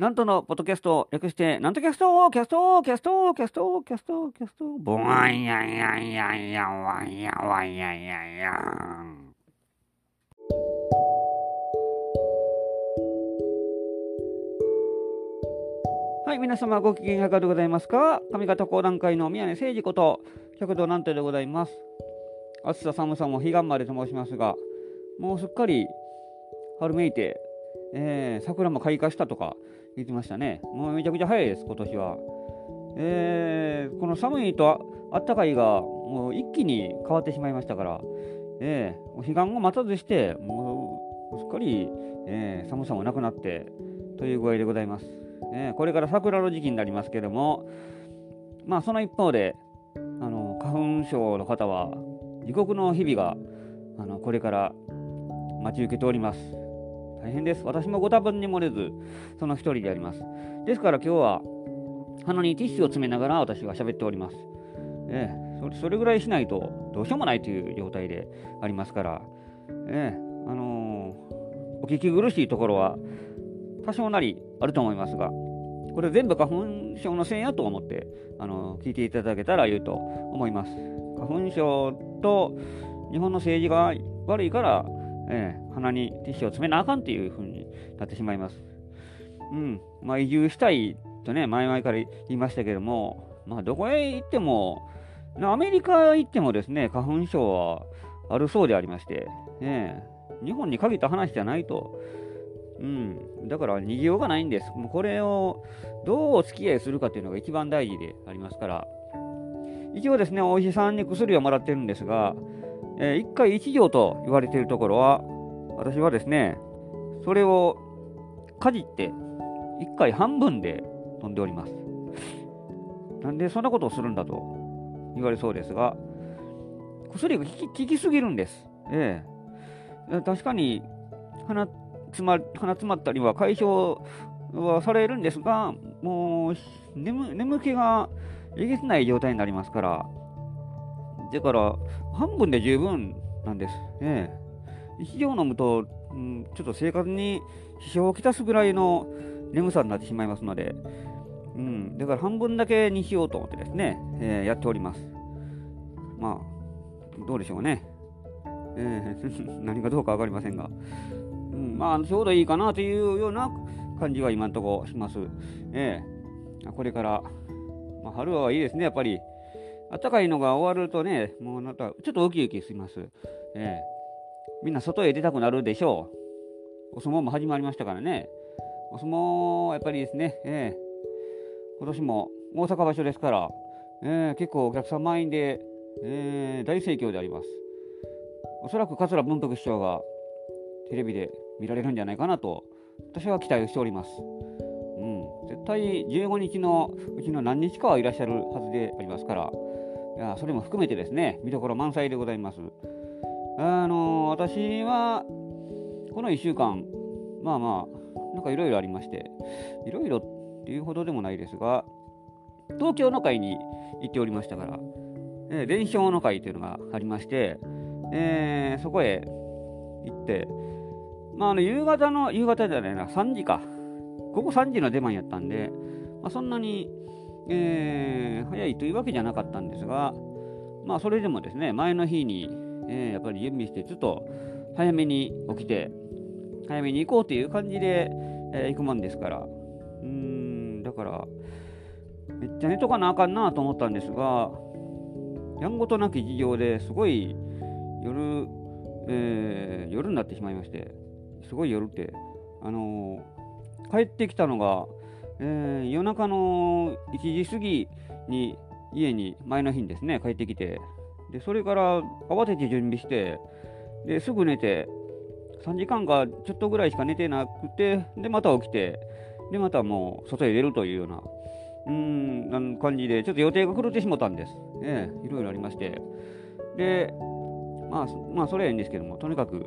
南斗のポッドキャスト、略して、南斗キャスト、キャスト、キャスト、キャスト、キャスト、キャスト、ボワンヤンヤンヤンヤンワンヤンワンヤンヤンヤン。はい、皆様ご機嫌いかがでございますか上方講談界の宮根誠二こと、旭堂南斗でございます。暑さ寒さも彼岸までと申しますが、もうすっかり春めいて、えー、桜も開花したとか、言ってましたね。もうめちゃくちゃ早いです、今年は。えー、この寒いとあったかいが、もう一気に変わってしまいましたから、えー、彼岸を待たずして、もうすっかり、えー、寒さもなくなって、という具合でございます。えー、これから桜の時期になりますけれども、まあその一方で、あの花粉症の方は、地獄の日々があのこれから待ち受けております。大変です。私もご多分に漏れず、その一人であります。ですから今日は、鼻にティッシュを詰めながら私は喋っております。ええ、それぐらいしないとどうしようもないという状態でありますから、ええ、あのー、お聞き苦しいところは多少なりあると思いますが、これ全部花粉症のせいやと思って、あのー、聞いていただけたらいいと思います。花粉症と日本の政治が悪いから、えー、鼻にティッシュを詰めなあかんっていう風になってしまいます。うん。まあ、移住したいとね、前々から言いましたけども、まあ、どこへ行っても、アメリカへ行ってもですね、花粉症はあるそうでありまして、ね、日本に限った話じゃないと。うん。だから逃げようがないんです。もうこれをどうお付き合いするかっていうのが一番大事でありますから。一応ですね、お医者さんに薬をもらってるんですが、え、1回1錠と言われているところは、私はですね、それをかじって1回半分で飛んでおります。なんでそんなことをするんだと言われそうですが、薬が効ききすぎるんです。ええ。確かに鼻詰ま鼻詰まったりは解消はされるんですが、もう眠気がえげつない状態になりますから、だから、半分で十分なんです。ええ。1錠飲むと、うん、ちょっと生活に支障をきたすぐらいの眠さになってしまいますので、うん、だから半分だけにしようと思ってですね、えー、やっております。まあ、どうでしょうね。えー、何がどうか分かりませんが、うん、まあ、ちょうどいいかなというような感じは今のところします。えー、これから、まあ、春はいいですね、やっぱり。暖かいのが終わるとね、もうなんかちょっとウキウキします。えー、みんな外へ出たくなるでしょう。お相撲も始まりましたからね。お相撲、やっぱりですね、えー、今年も大阪場所ですから、えー、結構お客さん満員で、えー、大盛況であります。おそらく桂文福師匠がテレビで見られるんじゃないかなと、私は期待をしております。うん、絶対15日のうちの何日かはいらっしゃるはずでありますから、いやそれも含めてですね、見どころ満載でございます。あの私は、この1週間、まあまあ、なんかいろいろありまして、いろいろっていうほどでもないですが、東京の会に行っておりましたから、えー、伝承の会というのがありまして、えー、そこへ行って、まあ、あの夕方の、夕方じゃないな、3時か、午後3時の出番やったんで、まあ、そんなにえー、早いというわけじゃなかったんですが、まあ、それでもですね、前の日に、えー、やっぱり準備して、ちょっと早めに起きて、早めに行こうという感じで、えー、行くもんですから、うん、だから、めっちゃ寝とかなあかんなと思ったんですが、やんごとなき事情ですごい夜、えー、夜になってしまいまして、すごい夜って、あのー、帰ってきたのが、えー、夜中の1時過ぎに家に前の日にですね帰ってきてでそれから慌てて準備してですぐ寝て3時間かちょっとぐらいしか寝てなくてでまた起きてでまたもう外へ出るというようなうん感じでちょっと予定が狂ってしもたんです、ええ、いろいろありまして。でまあまあそれはいいんですけどもとにかく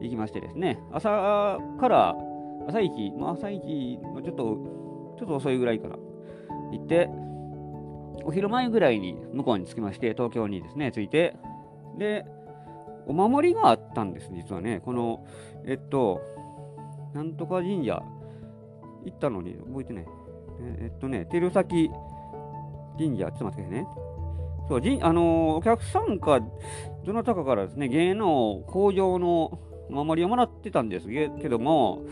行きましてですね朝から朝一、まあ、朝一のちょっとちょっと遅いぐらいから行って、お昼前ぐらいに向こうに着きまして、東京にですね、着いて、で、お守りがあったんです、実はね。この、えっと、なんとか神社、行ったのに覚えてない。えっとね、照崎神社、ちょっと待ってくださいね。そう、じあのー、お客さんか、どなたかからですね、芸能工場のお守りをもらってたんですけども、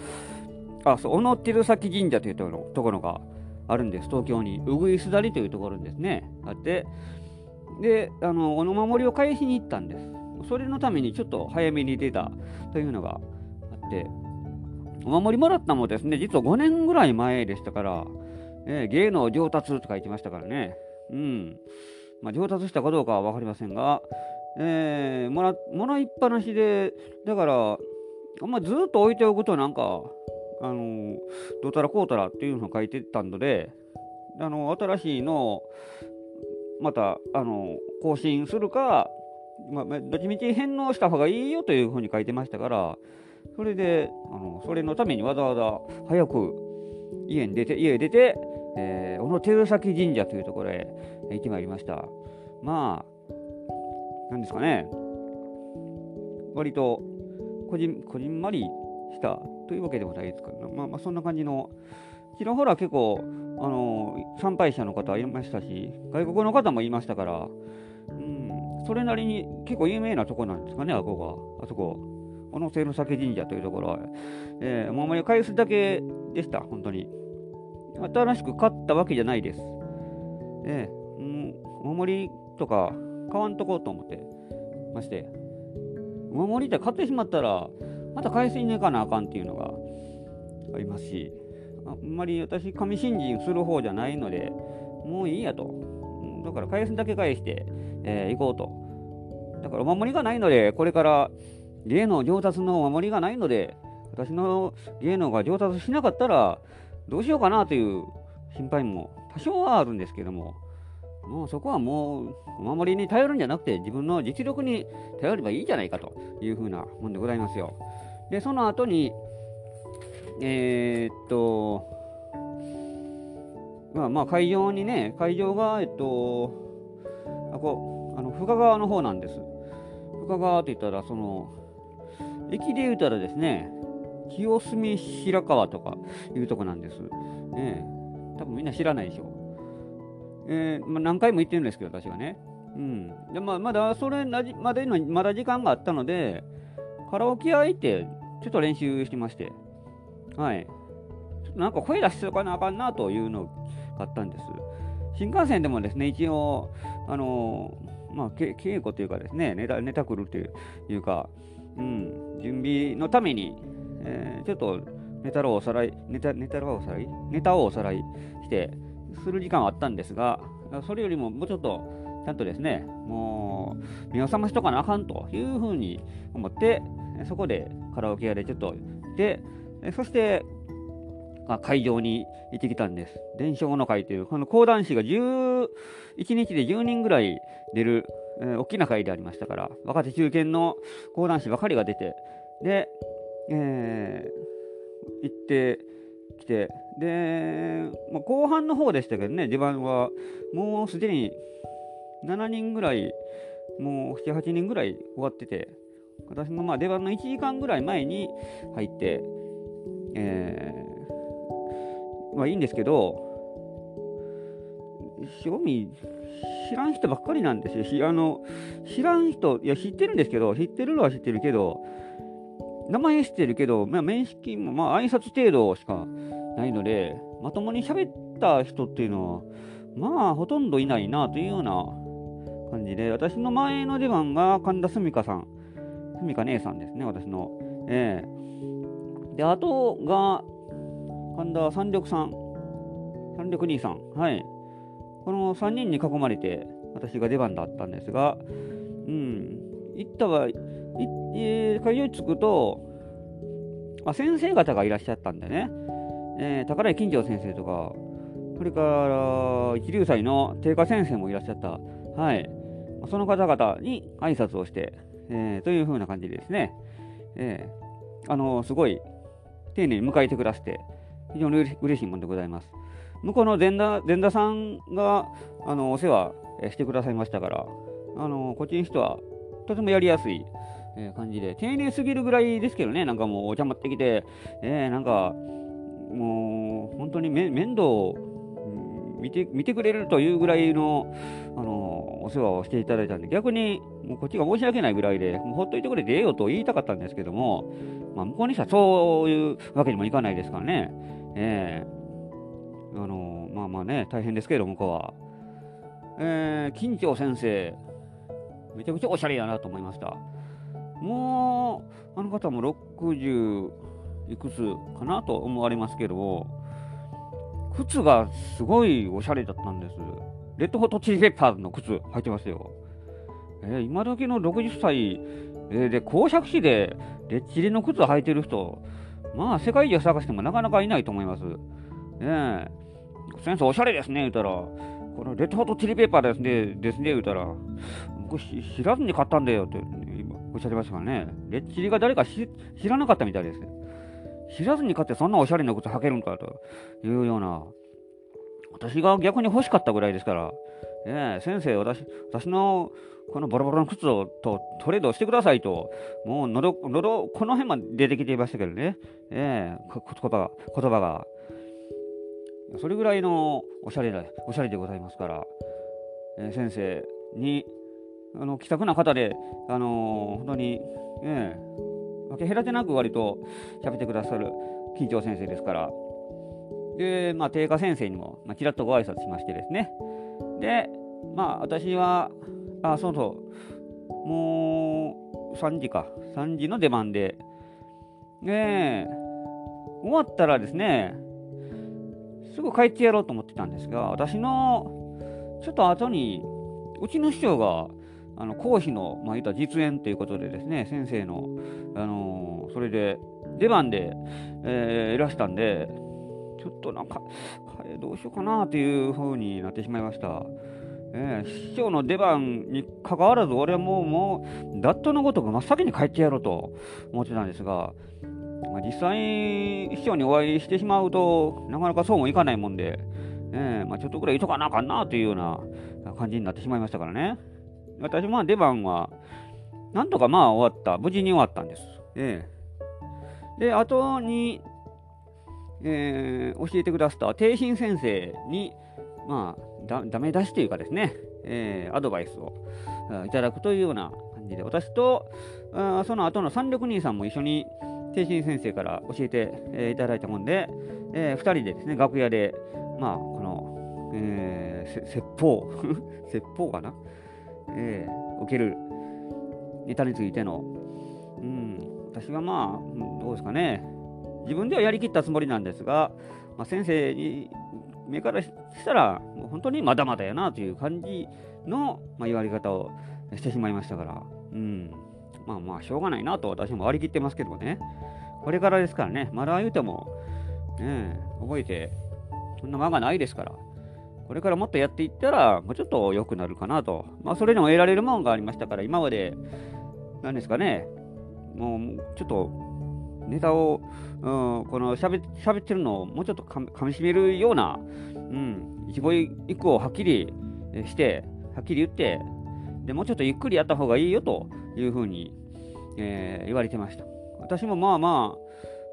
あ、そう、小野照崎神社というところがあるんです、東京に。うぐいすだりというところですね、あって、で、あの、おの守りを返しに行ったんです。それのためにちょっと早めに出たというのがあって、お守りもらったのもですね、実は5年ぐらい前でしたから、えー、芸能上達と書いてましたからね。うん。まあ、上達したかどうかは分かりませんが、えー、もら、もらいっぱなしで、だから、あんまずっと置いておくとなんか、あの、どうたらこうたらっていうのを書いてたので、あの新しいの、また、あの更新するか、まあ、どっちみち返納した方がいいよというふうに書いてましたから、それで、あのそれのためにわざわざ早く家に出て、家出て、えー、小野照崎神社というところへ行ってまいりました。まあ、なんですかね、割とこじこじんまりしたというわけでもないですから、まあ、まあそんな感じの、ちらほら結構、あの参拝者の方いましたし、外国の方もいましたから、うん、それなりに結構有名なとこなんですかね、あこが、あそこ。小野瀬の酒神社というところは、えー、お守りを返すだけでした、本当に。新しく買ったわけじゃないです。えー、う、お守りとか買わんとこうと思ってまして、お守りって買ってしまったら、また返しに行かなあかんっていうのがありますし、あんまり私、神信心する方じゃないので、もういいやと。だから返すだけ返して、えー、行こうと。だからお守りがないので、これから芸能上達のお守りがないので、私の芸能が上達しなかったら、どうしようかなという心配も多少はあるんですけども、もうそこはもうお守りに頼るんじゃなくて自分の実力に頼ればいいじゃないかというふうなもんでございますよ。で、その後に、えー、っと、まあまあ会場にね、会場が、えっと、あこあの深川の方なんです。深川って言ったら、その、駅で言うたらですね、清澄白河とかいうとこなんです。ね、多分みんな知らないでしょう。えー、まあ、何回も行ってるんですけど、私はね。うん。で、まあ、まだそれまでの、まだ時間があったので、カラオケ屋行って、ちょっと練習してまして、はい。ちょっとなんか声出しておかなあかんなというのを買ったんです。新幹線でもですね、一応、あの、まあ、稽古というかですね、ネタ、ネタ来るというか、うん、準備のために、えー、ちょっとネタをおさらい、ネタ、ネタをおさらいネタをおさらいして、する時間はあったんですが、それよりももうちょっと、ちゃんとですね、もう、目を覚ましとかなあかんというふうに思って、そこでカラオケ屋でちょっとで、そして、会場に行ってきたんです。伝承の会という、この講談師が11日で10人ぐらい出る、えー、大きな会でありましたから、若手中堅の講談師ばかりが出て、で、えー、行ってきて、で、まあ、後半の方でしたけどね、出番は、もうすでに7人ぐらい、もう7、8人ぐらい終わってて、私のまあ出番の1時間ぐらい前に入って、えー、まあいいんですけど、正味、知らん人ばっかりなんですよ。あの知らん人、いや、知ってるんですけど、知ってるのは知ってるけど、名前知ってるけど、まあ、面識も、まあ、挨拶程度しかないので、まともに喋った人っていうのは、まあ、ほとんどいないなというような感じで、私の前の出番が神田すみかさん、すみか姉さんですね、私の。えー、で、あとが、神田三緑さん、三緑兄さん、はい。この3人に囲まれて、私が出番だったんですが、うん、行ったは、えー、会場に着くと、まあ、先生方がいらっしゃったんでね、えー、宝井金城先生とか、それから一流祭の定家先生もいらっしゃった、はい、その方々に挨拶をして、えー、というふうな感じでですね、えー、あのすごい丁寧に迎えてくださって、非常に嬉しいもんでございます。向こうの前田前田さんがあのお世話してくださいましたから、あのこっちの人はとてもやりやすい、え、感じで、丁寧すぎるぐらいですけどね、なんかもうお茶持ってきて、えー、なんか、ものー、本当に面倒見て見てくれるというぐらいの、あの、お世話をしていただいたんで、逆にもうこっちが申し訳ないぐらいで、もうほっといてくれてええよと言いたかったんですけども、まあ、向こうにしたらそういうわけにもいかないですからね。えー、あの、まあまあね、大変ですけど、向こうは。えー、金城先生、めちゃくちゃおしゃれやなと思いました。もう、あの方も60いくつかなと思われますけども、靴がすごいおしゃれだったんです。レッドホットチリペッパーの靴履いてますよ。えー、今時の60歳、えー、で、公爵士でレッチリの靴履いてる人、まあ世界中探してもなかなかいないと思います。ねえ、先生おしゃれですね、言うたら、このレッドホットチリペッパーですね、ですね、言うたら、僕知らずに買ったんだよって今おっしゃりましたからね。レッチリが誰か知らなかったみたいです。知らずに買ってそんなおしゃれな靴履けるんかというような、私が逆に欲しかったぐらいですから、ね、先生、私、私のこのボロボロの靴をとトレードしてくださいと、もう喉、喉、この辺まで出てきていましたけどね、ええ、言葉が、言葉が、それぐらいのおしゃれだ、おしゃれでございますから、えー、先生に、あの、気さくな方で、あのー、本当に、ええ、分け隔てなく割と喋ってくださる緊張先生ですから、で、まあ、定価先生にも、まあ、ちらっとご挨拶しましてですね、で、まあ、私は、あ、そうそう、もう3時か、3時の出番で、ね終わったらですね、すぐ帰ってやろうと思ってたんですが、私のちょっと後に、うちの師匠が、あの講師の、まあ、言った実演ということでですね、先生の、あのー、それで出番で、えー、いらしたんで、ちょっとなんか、どうしようかなというふうになってしまいました。えー、師匠の出番にかかわらず、俺はもう、もう、ダットのごとく真っ先に帰ってやろうと思ってたんですが、まあ、実際、師匠にお会いしてしまうとなかなかそうもいかないもんで、えーまあ、ちょっとぐらいいとかなあかんなというような感じになってしまいましたからね。私も出番は、なんとかまあ終わった、無事に終わったんです。えー、で、後に、えー、教えてくださった定心先生に、まあ、だダメ出しというかですね、えー、アドバイスをいただくというような感じで、私と、あその後の三緑兄さんも一緒に定心先生から教えて、えー、いただいたもんで、えー、2人でですね、楽屋で、まあ、この、えー、説法、説法かな、えー、受けるネタについての、うん、私はまあ、どうですかね、自分ではやりきったつもりなんですが、まあ、先生に目からしたら、もう本当にまだまだやなという感じの、まあ、言われ方をしてしまいましたから、うん、まあまあ、しょうがないなと私も割り切ってますけどね、これからですからね、まだ言うても、ね、覚えて、そんな間がないですから、これからもっとやっていったら、もうちょっと良くなるかなと。まあ、それでも得られるものがありましたから、今まで、何ですかね、もう、ちょっと、ネタを、うん、このしゃべってるのをもうちょっとかみしめるような、うん、一語一句をはっきりして、はっきり言って、でもうちょっとゆっくりやった方がいいよというふうに、えー、言われてました。私もまあま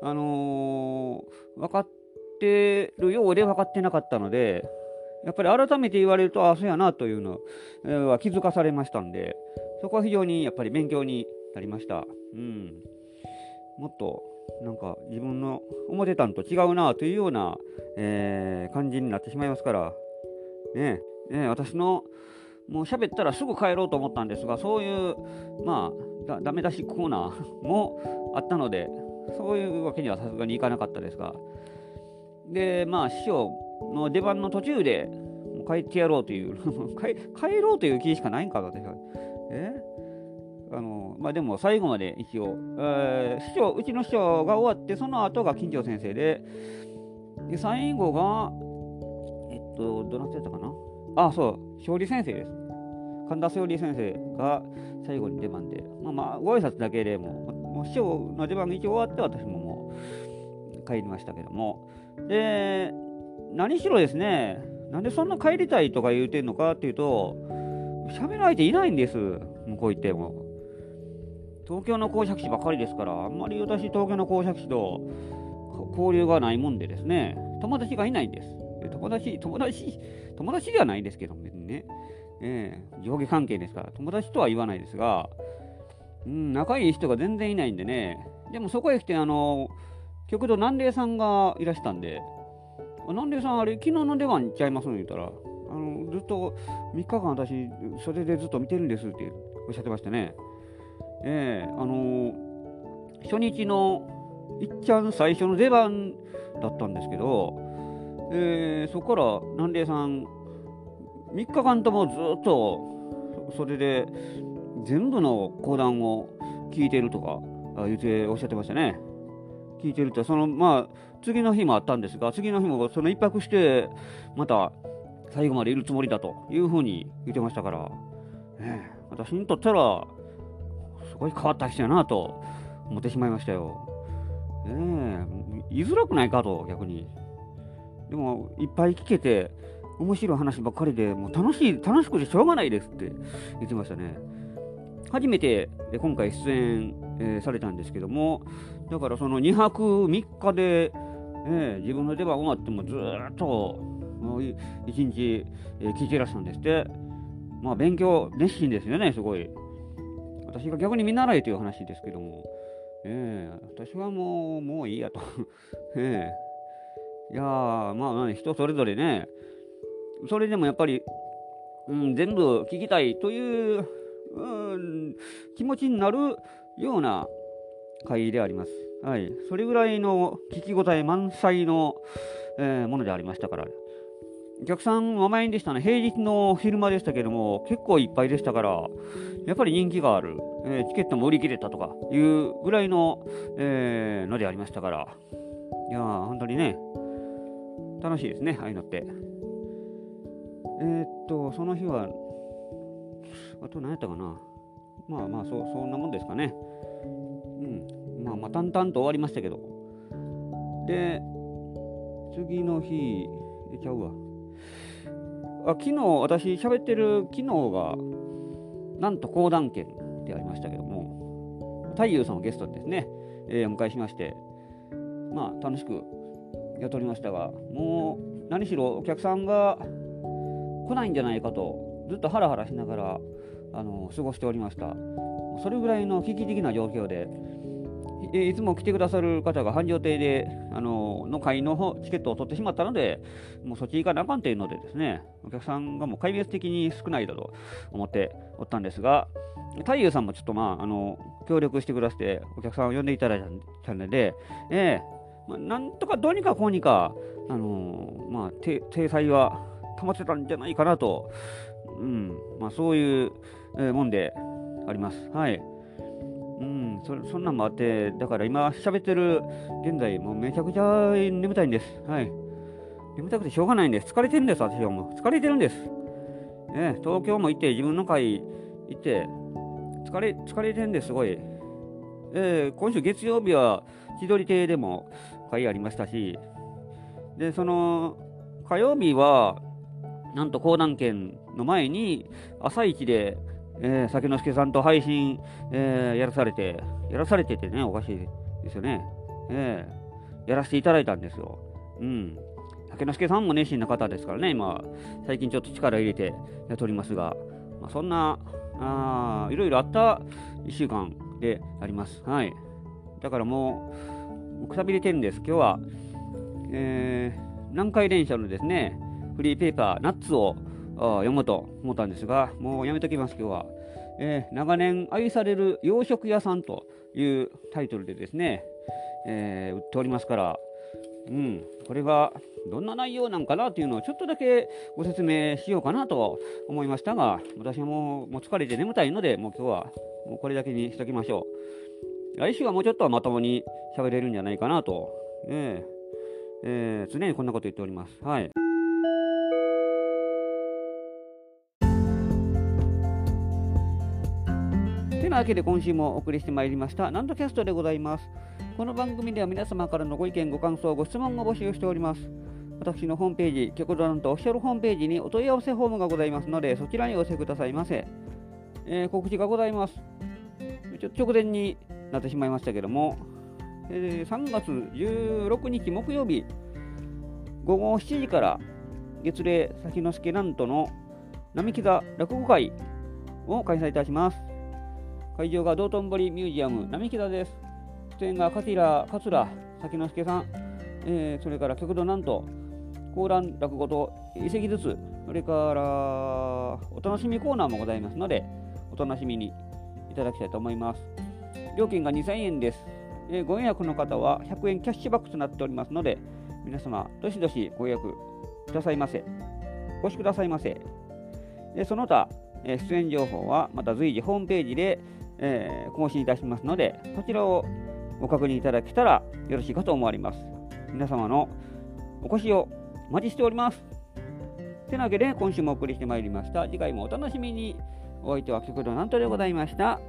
あ、あのー、分かってるようで分かってなかったので、やっぱり改めて言われると、ああ、そうやなというのは気づかされましたんで、そこは非常にやっぱり勉強になりました。うん。もっと、なんか自分の思ってたんと違うなというような、えー、感じになってしまいますから、ねね私の、もう喋ったらすぐ帰ろうと思ったんですが、そういう、まあ、ダメ出しコーナー もあったので、そういうわけにはさすがにいかなかったですが、で、まあ、師匠の出番の途中で帰ってやろうという 帰、帰ろうという気しかないんか、私は。え？あのまあ、でも最後まで一応、えー、師匠うちの師匠が終わって、その後が金城先生で、で最後が、えっと、どなたやったかな？あ、そう、勝利先生です。神田勝利先生が最後に出番で、まあまあ、ご挨拶だけでももう師匠の出番が一応終わって、私ももう帰りましたけども、で、何しろですね、なんでそんな帰りたいとか言うてんのかっていうと、喋る相手いないんです、向こう行っても。東京の公爵士ばかりですから、あんまり私、東京の公爵士と交流がないもんでですね、友達がいないんです。友達、友達、友達ではないですけど、別にね、えー、上下関係ですから、友達とは言わないですが、うん、仲いい人が全然いないんでね、でもそこへ来て、あの、極道南霊さんがいらしたんで、南霊さん、あれ、昨日の出番にちゃいますの言ったら、あのずっと3日間私、それでずっと見てるんですっておっしゃってましたね。ええー、あのー、初日のいっちゃん最初の出番だったんですけど、えー、そこから南霊さん、3日間ともずっとそれで全部の講談を聞いてるとか言っておっしゃってましたね。聞いてると、そのまあ、次の日もあったんですが、次の日もその一泊して、また最後までいるつもりだというふうに言ってましたから、ね、私にとったら、すごい変わった人やなと思ってしまいましたよ。ねえ、言いづらくないかと、逆に。でも、いっぱい聞けて、面白い話ばっかりで、もう楽しい、楽しくてしょうがないですって言ってましたね。初めて今回出演、えー、されたんですけども、だからその2泊3日で、えー、自分の出番終わってもずっと1日、えー、聞いてらしゃるんですって。まあ勉強熱心ですよね、すごい。私が逆に見習えという話ですけども、えー、私はもう、もういいやと。えー、いや、まあ、人それぞれね、それでもやっぱり、うん、全部聞きたいという、うん、気持ちになるような会であります。はい。それぐらいの聞き応え満載の、えー、ものでありましたから。お客さんお前でしたね。平日の昼間でしたけども、結構いっぱいでしたから、やっぱり人気がある。えー、チケットも売り切れたとかいうぐらいの、えー、のでありましたから。いやー、本当にね、楽しいですね、ああいうのって。えー、っと、その日は、あと何やったかな。まあまあそ、そんなもんですかね。まあまあ、淡々と終わりましたけど。で、次の日、えちゃうわ。あ昨日、私喋ってる昨日が、なんと講談券でありましたけども、太夫さんをゲストにですね、えー、お迎えしまして、まあ、楽しくやっておりましたが、もう、何しろお客さんが来ないんじゃないかとずっとハラハラしながらあの過ごしておりましたそれぐらいの危機的な状況でいつも来てくださる方が繁盛亭であのの会のチケットを取ってしまったのでもうそっち行かなあかんというのでですねお客さんがもう壊滅的に少ないだと思っておったんですが太夫さんもちょっとまああの協力してくださってお客さんを呼んでいただいたので、えーまあ、なんとかどうにかこうにか、あの、まあ、体裁は保てたんじゃないかなと、うんまあ、そういう、え、もんであります。はい。うん、そそんなんもあって、だから今喋ってる現在、もうめちゃくちゃ眠たいんです。はい。眠たくてしょうがないんです。疲れてるんです、私はもう。疲れてるんです。ね、東京も行って、自分の会行って、疲れ、疲れてるんです、すごい。えー、今週月曜日は千鳥亭でも会ありましたし、で、その、火曜日は、なんと講談券の前に、朝一で、えー、酒之助さんと配信、えー、やらされて、やらされててね、おかしいですよね。えー、やらせていただいたんですよ。うん。酒之助さんも熱心な方ですからね、今、最近ちょっと力入れてやっておりますが、まあ、そんな、あいろいろあった1週間であります。はい。だからもう、くたびれてるんです。今日は、えー、南海電車のですね、フリーペーパー、ナッツを読むと思ったんですが、もうやめときます、今日は。えー、長年愛される洋食屋さんというタイトルでですね、えー、売っておりますから、うん、これがどんな内容なんかなというのをちょっとだけご説明しようかなと思いましたが、私はもうもう疲れて眠たいので、もう今日はもうこれだけにしときましょう。来週はもうちょっとまともに喋れるんじゃないかなと、えーえー、常にこんなこと言っております。はい。てなわけで今週もお送りしてまいりましたナンドキャストでございますこの番組では皆様からのご意見ご感想ご質問を募集しております私のホームページ、極度なんとオフィシャルホームページにお問い合わせフォームがございますので、そちらにお寄せくださいませ。えー、告知がございます。ちょっと直前になってしまいましたけども、えー、3月16日木曜日午後7時から月齢先之助なんとの並木座落語会を開催いたします。会場が道頓堀ミュージアム並木座です。出演が桂桂先之助さん、えー、それから極度なんと講談落語と一席ずつ、それからお楽しみコーナーもございますので、お楽しみにいただきたいと思います。料金が2000円です。えー、ご予約の方は100円キャッシュバックとなっておりますので、皆様、どしどしご予約くださいませ。お越しくださいませ。でその他、えー、出演情報はまた随時ホームページで、えー、更新いたしますので、そちらをご確認いただけたらよろしいかと思われます。皆様のお越しをお待ちしております。てなわけで、今週もお送りしてまいりました。次回もお楽しみに。お相手は極度なんとでございました。